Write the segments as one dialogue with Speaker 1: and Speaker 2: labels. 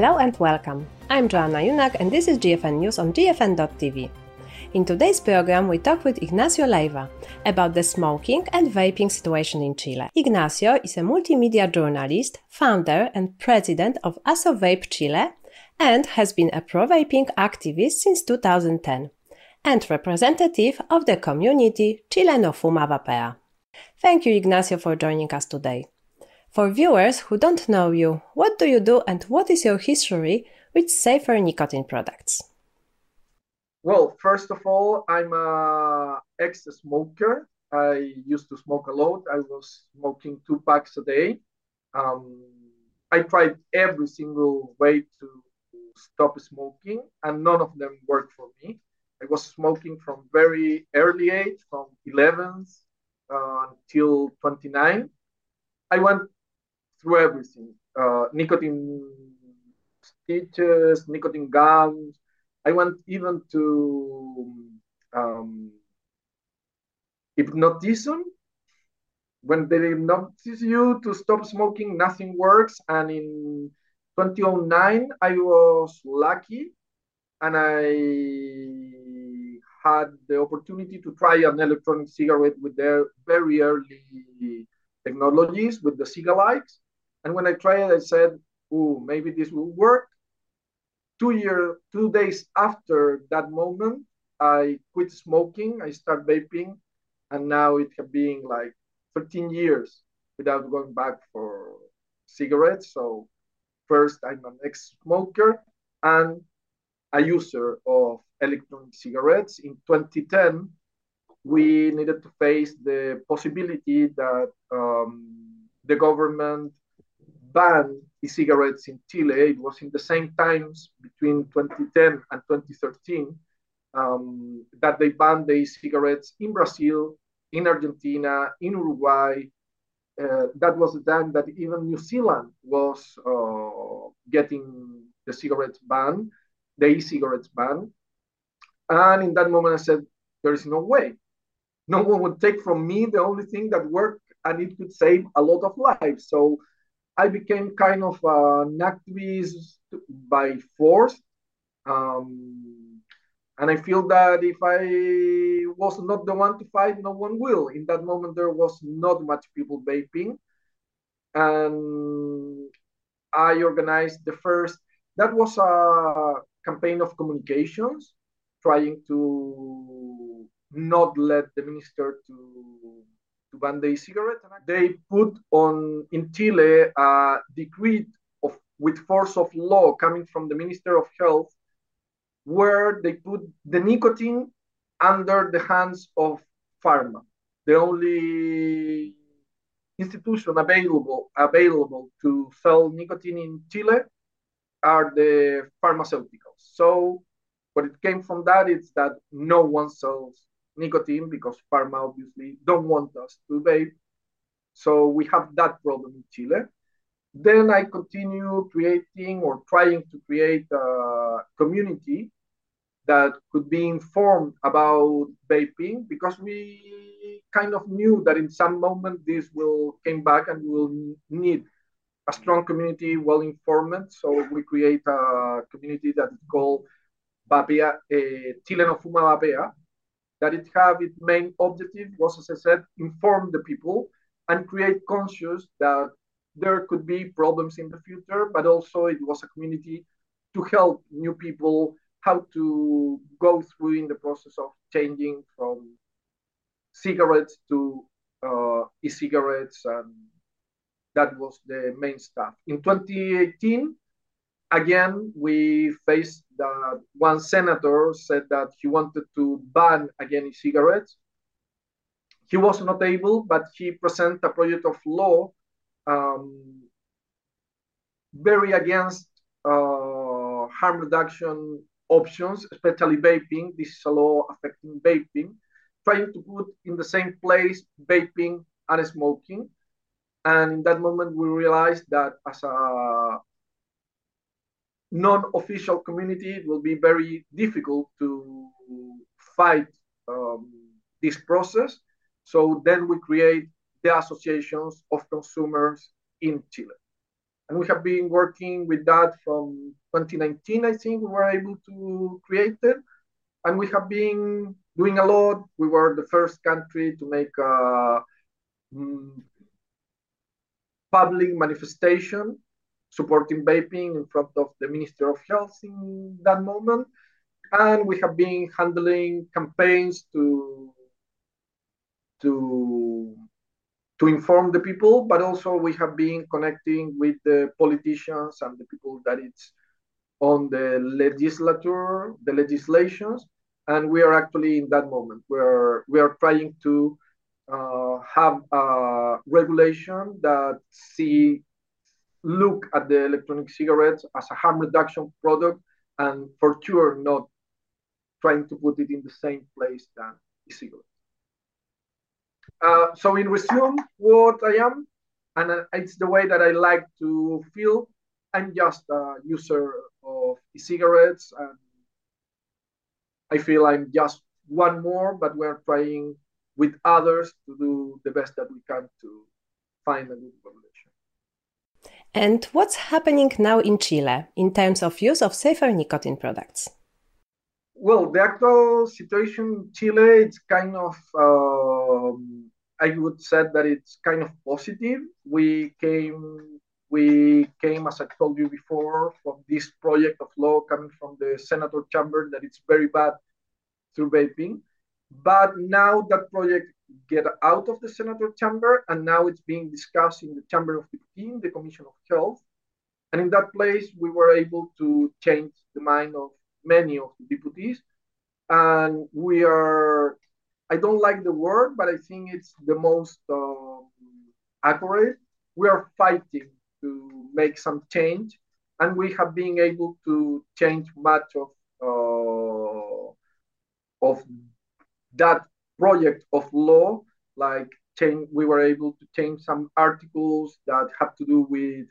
Speaker 1: Hello and welcome. I'm Joanna Junak and this is GFN News on GFN.tv. In today's program, we talk with Ignacio Leiva about the smoking and vaping situation in Chile. Ignacio is a multimedia journalist, founder, and president of ASOVAPE Chile, and has been a pro vaping activist since 2010 and representative of the community Chile no Fuma Vapea. Thank you, Ignacio, for joining us today. For viewers who don't know you, what do you do and what is your history with safer nicotine products?
Speaker 2: Well, first of all, I'm a ex-smoker. I used to smoke a lot. I was smoking two packs a day. Um, I tried every single way to stop smoking, and none of them worked for me. I was smoking from very early age, from 11 uh, until 29. I went through everything: uh, nicotine stitches, nicotine gums, I went even to um, hypnotism. When they hypnotize you to stop smoking, nothing works. And in 2009, I was lucky and I had the opportunity to try an electronic cigarette with their very early technologies with the Cigalikes. And when I tried it, I said, oh, maybe this will work two year, two days after that moment, I quit smoking. I start vaping, and now it has been like 13 years without going back for cigarettes. So first, I'm an ex-smoker and a user of electronic cigarettes. In 2010, we needed to face the possibility that um, the government banned e-cigarettes in Chile. It was in the same times between 2010 and 2013 um, that they banned the e-cigarettes in Brazil, in Argentina, in Uruguay. Uh, that was the time that even New Zealand was uh, getting the cigarettes ban, the e-cigarettes ban. And in that moment, I said, there is no way. No one would take from me the only thing that worked and it could save a lot of lives. So I became kind of an activist by force. Um, and I feel that if I was not the one to fight, no one will. In that moment, there was not much people vaping. And I organized the first, that was a campaign of communications, trying to not let the minister to to ban the e-cigarette. They put on in Chile a decree of with force of law coming from the Minister of Health, where they put the nicotine under the hands of pharma. The only institution available available to sell nicotine in Chile are the pharmaceuticals. So what it came from that is that no one sells nicotine because pharma obviously don't want us to vape. So we have that problem in Chile. Then I continue creating or trying to create a community that could be informed about vaping because we kind of knew that in some moment this will came back and we will need a strong community well informed. So we create a community that is called Vapea, eh, Chile no Fuma Vapea, that it have its main objective was, as I said, inform the people and create conscious that there could be problems in the future, but also it was a community to help new people how to go through in the process of changing from cigarettes to uh, e-cigarettes and that was the main stuff. In 2018, again, we faced that one senator said that he wanted to ban again cigarettes. He was not able, but he presented a project of law um, very against uh, harm reduction options, especially vaping. This is a law affecting vaping, trying to put in the same place vaping and smoking. And in that moment, we realized that as a non-official community, it will be very difficult to fight um, this process. So then we create the associations of consumers in Chile. And we have been working with that from 2019, I think we were able to create it. And we have been doing a lot. We were the first country to make a um, public manifestation supporting vaping in front of the Minister of Health in that moment. And we have been handling campaigns to to to inform the people, but also we have been connecting with the politicians and the people that it's on the legislature, the legislations, and we are actually in that moment where we are trying to uh, have a regulation that see look at the electronic cigarettes as a harm reduction product and for sure not trying to put it in the same place than e-cigarettes. Uh, so in resume, what I am, and uh, it's the way that I like to feel. I'm just a user of e-cigarettes, and I feel I'm just one more, but we're trying with others to do the best that we can to find a good.
Speaker 1: And what's happening now in Chile in terms of use of safer nicotine products?
Speaker 2: Well, the actual situation in Chile, it's kind of, um, I would say that it's kind of positive. We came, we came, as I told you before, from this project of law coming from the senator chamber that it's very bad through vaping. But now that project get out of the senator chamber, and now it's being discussed in the chamber of deputies, the Commission of Health. And in that place, we were able to change the mind of many of the deputies. And we are, I don't like the word, but I think it's the most uh, accurate. We are fighting to make some change, and we have been able to change much of uh, of that project of law. Like change, we were able to change some articles that have to do with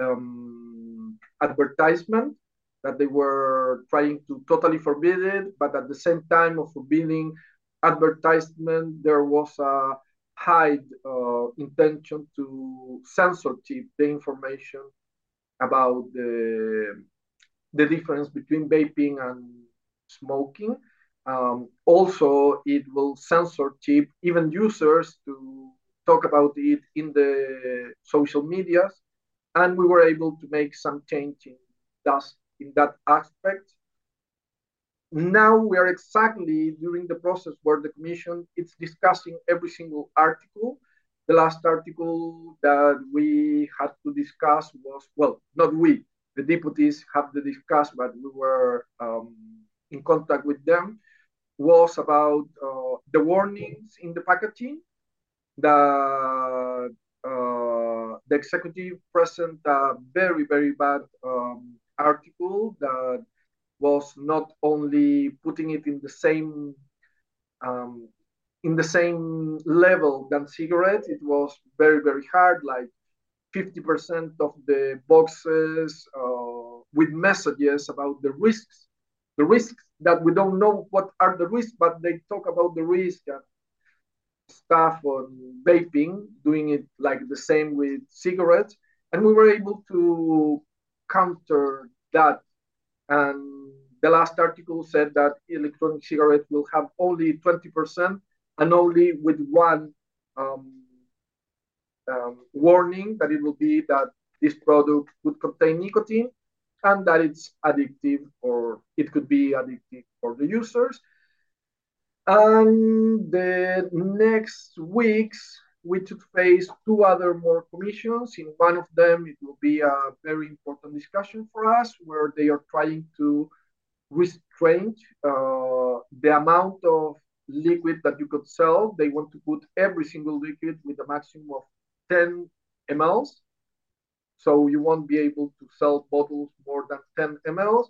Speaker 2: um, advertisement that they were trying to totally forbid it, but at the same time of forbidding advertisement, there was a high uh, intention to censorship the information about the, the difference between vaping and smoking. Um, also, it will censorship even users to talk about it in the social medias. And we were able to make some change in that in that aspect. Now we are exactly during the process where the commission is discussing every single article. The last article that we had to discuss was, well, not we, the deputies have to discuss, but we were um, in contact with them, was about uh, the warnings in the packaging that uh, the executive present a very, very bad um, article that was not only putting it in the same um, in the same level than cigarettes. It was very very hard, like 50% of the boxes uh, with messages about the risks, the risks that we don't know what are the risks, but they talk about the risk and stuff on vaping, doing it like the same with cigarettes, and we were able to counter that. And the last article said that electronic cigarettes will have only 20% and only with one um, um, warning that it will be that this product would contain nicotine and that it's addictive or it could be addictive for the users. And the next weeks, we should face two other more commissions. In one of them, it will be a very important discussion for us where they are trying to restrain uh, the amount of liquid that you could sell. They want to put every single liquid with a maximum of 10 mLs. So you won't be able to sell bottles more than 10 mLs.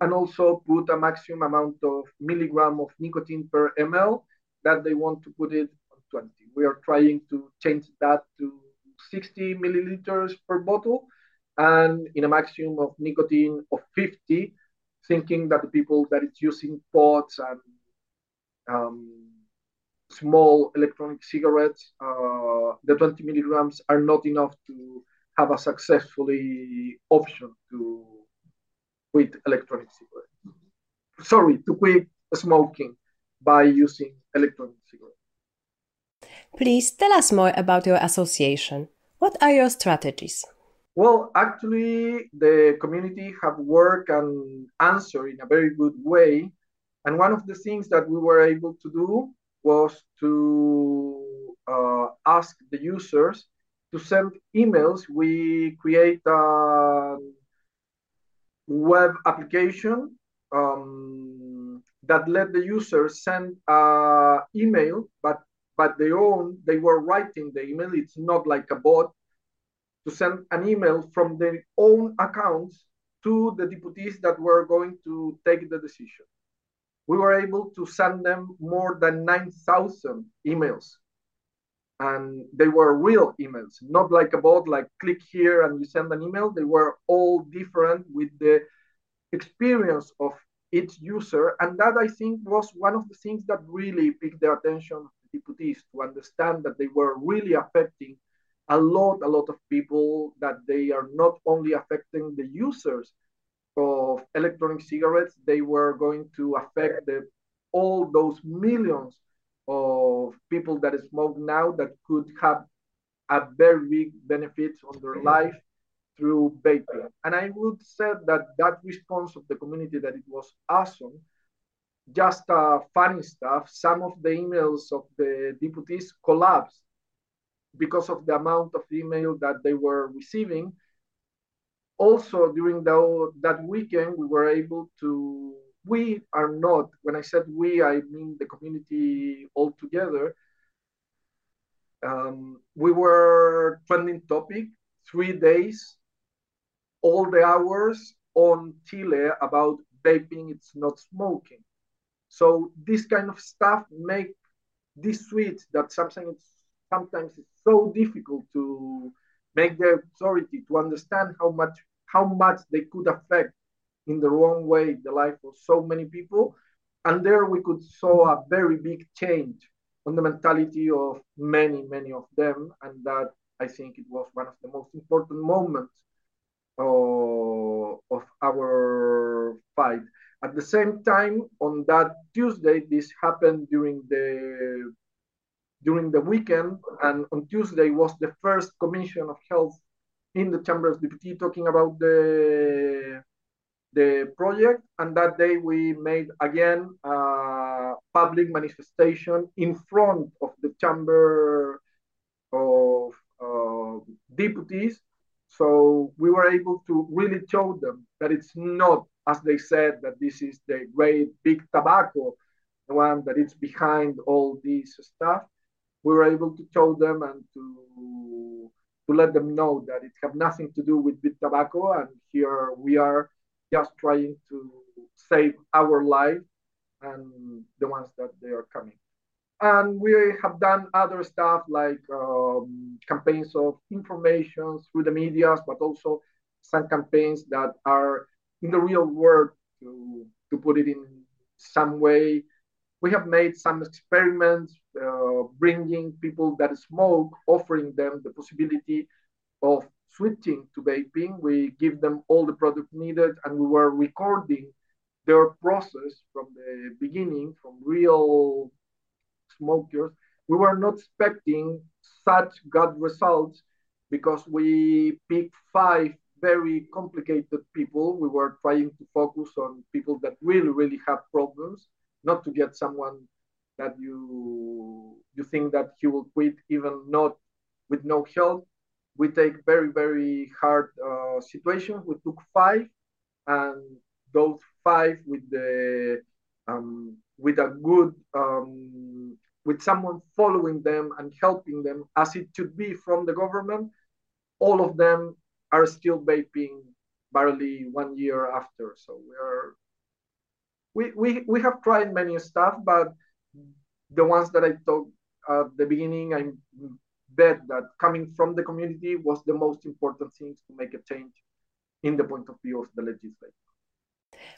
Speaker 2: And also put a maximum amount of milligram of nicotine per ml that they want to put it on 20. We are trying to change that to 60 milliliters per bottle and in a maximum of nicotine of 50, thinking that the people that it's using pods and um, small electronic cigarettes, uh, the 20 milligrams are not enough to have a successfully option to quit electronic cigarettes. Sorry, to quit smoking by using electronic cigarettes.
Speaker 1: Please tell us more about your association. What are your strategies?
Speaker 2: Well, actually, the community have worked and answered in a very good way. And one of the things that we were able to do was to uh, ask the users to send emails. We create a web application um, that let the user send an email, but but their own. They were writing the email. It's not like a bot to send an email from their own accounts to the deputies that were going to take the decision. We were able to send them more than 9,000 emails. And they were real emails, not like a bot, like click here and you send an email. They were all different with the experience of each user. And that I think was one of the things that really picked the attention of the deputies to understand that they were really affecting a lot, a lot of people that they are not only affecting the users of electronic cigarettes, they were going to affect the, all those millions of people that smoke now that could have a very big benefits on their life through vaping. And I would say that that response of the community that it was awesome. Just uh, funny stuff. Some of the emails of the deputies collapsed because of the amount of email that they were receiving. Also, during the, that weekend, we were able to, we are not, when I said we, I mean the community altogether. Um, we were trending topic three days, all the hours on Chile about vaping, it's not smoking. So this kind of stuff make this switch that something sometimes it's so difficult to make the authority to understand how much how much they could affect in the wrong way the life of so many people. And there we could saw a very big change on the mentality of many many of them. And that i think it was one of the most important moments of, of our fight. At the same time on that tuesday this happened during the during the weekend. And on Tuesday was the first Commission of Health in the Chamber of Deputies talking about the the project. And that day we made again a public manifestation in front of the Chamber of uh, Deputies. So we were able to really show them that it's not, as they said, that this is the great big tobacco, the one that is behind all this stuff we were able to show them and to to let them know that it have nothing to do with big tobacco and here we are just trying to save our life and the ones that they are coming. And we have done other stuff like um, campaigns of information through the medias but also some campaigns that are in the real world to to put it in some way. We have made some experiments uh, bringing people that smoke, offering them the possibility of switching to vaping. We give them all the product needed, and we were recording their process from the beginning, from real smokers. We were not expecting such good results because we picked five very complicated people. We were trying to focus on people that really, really have problems, not to get someone that you you think that he will quit even not with no help. We take very very hard uh, situations. We took five, and those five with the um, with a good um, with someone following them and helping them as it should be from the government. All of them are still vaping barely one year after. So we are we, we, we have tried many stuff, but the ones that I talked at the beginning, I bet that coming from the community was the most important thing to make a change in the point of view of the legislature.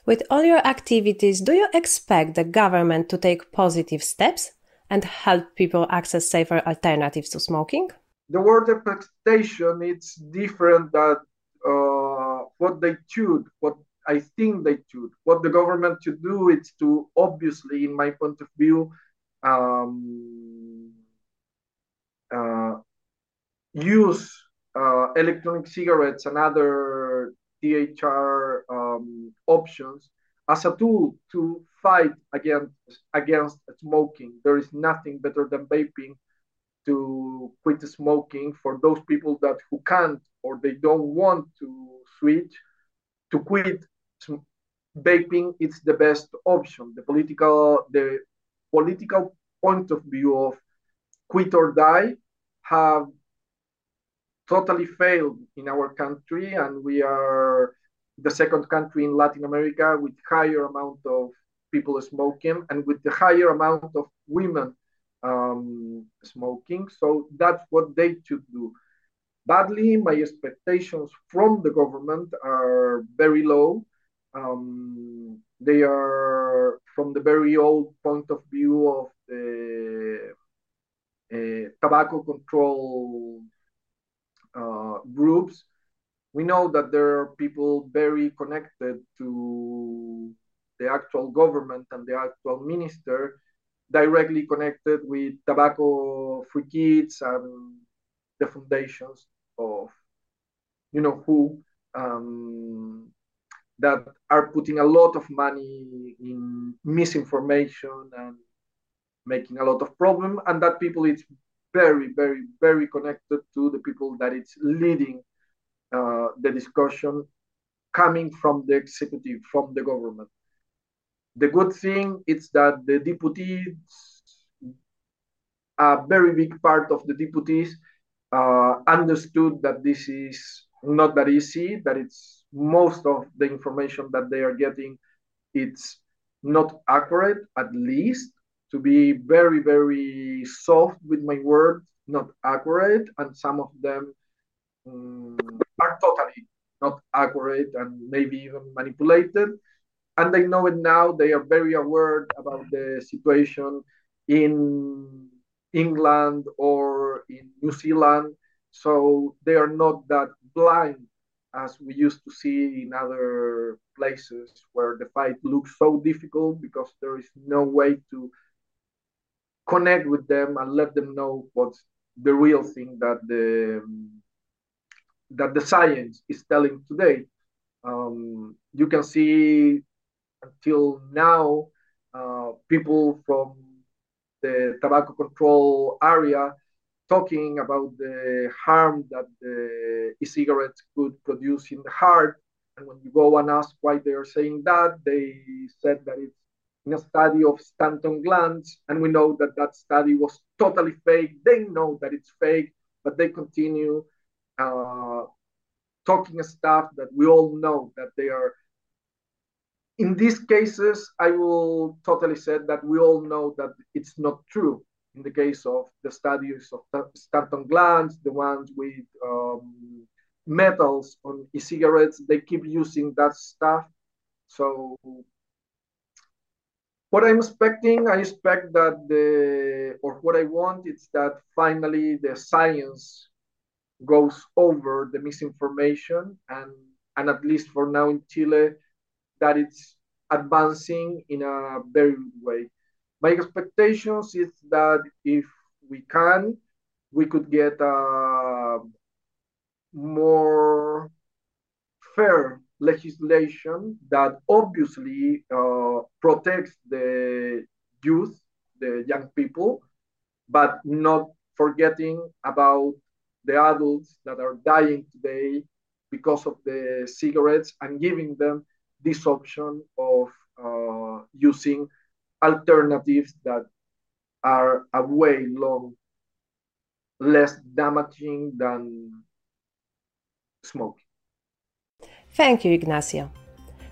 Speaker 1: With all your activities, do you expect the government to take positive steps and help people access safer alternatives to smoking?
Speaker 2: the word expectation it's different that uh, what they should, what I think they should. What the government should do is to obviously, in my point of view, um, use uh, electronic cigarettes and other THR um, options as a tool to fight against against smoking. There is nothing better than vaping to quit smoking for those people that who can't or they don't want to switch to quit vaping it's the best option the political the political point of view of quit or die have totally failed in our country and we are the second country in latin america with higher amount of people smoking and with the higher amount of women um, smoking. So that's what they should do. Badly my expectations from the government are very low. Um, they are from the very old point of view of the tobacco control uh, groups. We know that there are people very connected to the actual government and the actual minister, directly connected with tobacco free kids and the foundations of you know who um, that are putting a lot of money in misinformation and making a lot of problem and that people is very very very connected to the people that it's leading uh, the discussion coming from the executive from the government. The good thing is that the deputies a very big part of the deputies uh, understood that this is not that easy that it's most of the information that they are getting it's not accurate at least to be very very soft with my words not accurate and some of them um, are totally not accurate and maybe even manipulated. And they know it now they are very aware about the situation in england or in new zealand so they are not that blind as we used to see in other places where the fight looks so difficult because there is no way to connect with them and let them know what's the real thing that the that the science is telling today. Um, you can see until now uh, people from the tobacco control area talking about the harm that the e-cigarettes could produce in the heart. And when you go and ask why they are saying that, they said that it's in a study of Stanton Glantz, and we know that that study was totally fake. They know that it's fake, but they continue uh, talking stuff that we all know that they are. In these cases, I will totally say that we all know that it's not true in the case of the studies of Stanton Glantz, the ones with um, metals on e-cigarettes, they keep using that stuff. So what I'm expecting, I expect that the, or what I want is that finally the science goes over the misinformation and, and at least for now in Chile, that it's advancing in a very good way. My expectations is that if we can, we could get a more fair legislation that obviously uh, protects the youth, the young people, but not forgetting about the adults that are dying today because of the cigarettes and giving them this option of uh, using alternatives that are a way long less damaging than smoking.
Speaker 1: Thank you, Ignacio.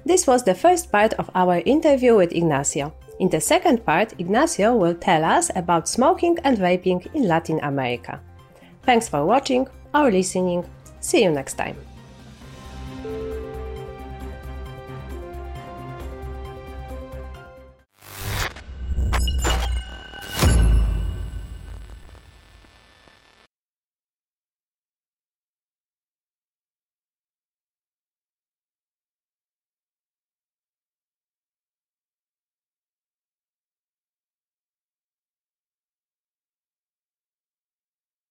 Speaker 1: This was the first part of our interview with Ignacio. In the second part, Ignacio will tell us about smoking and vaping in Latin America. Thanks for watching or listening. See you next time.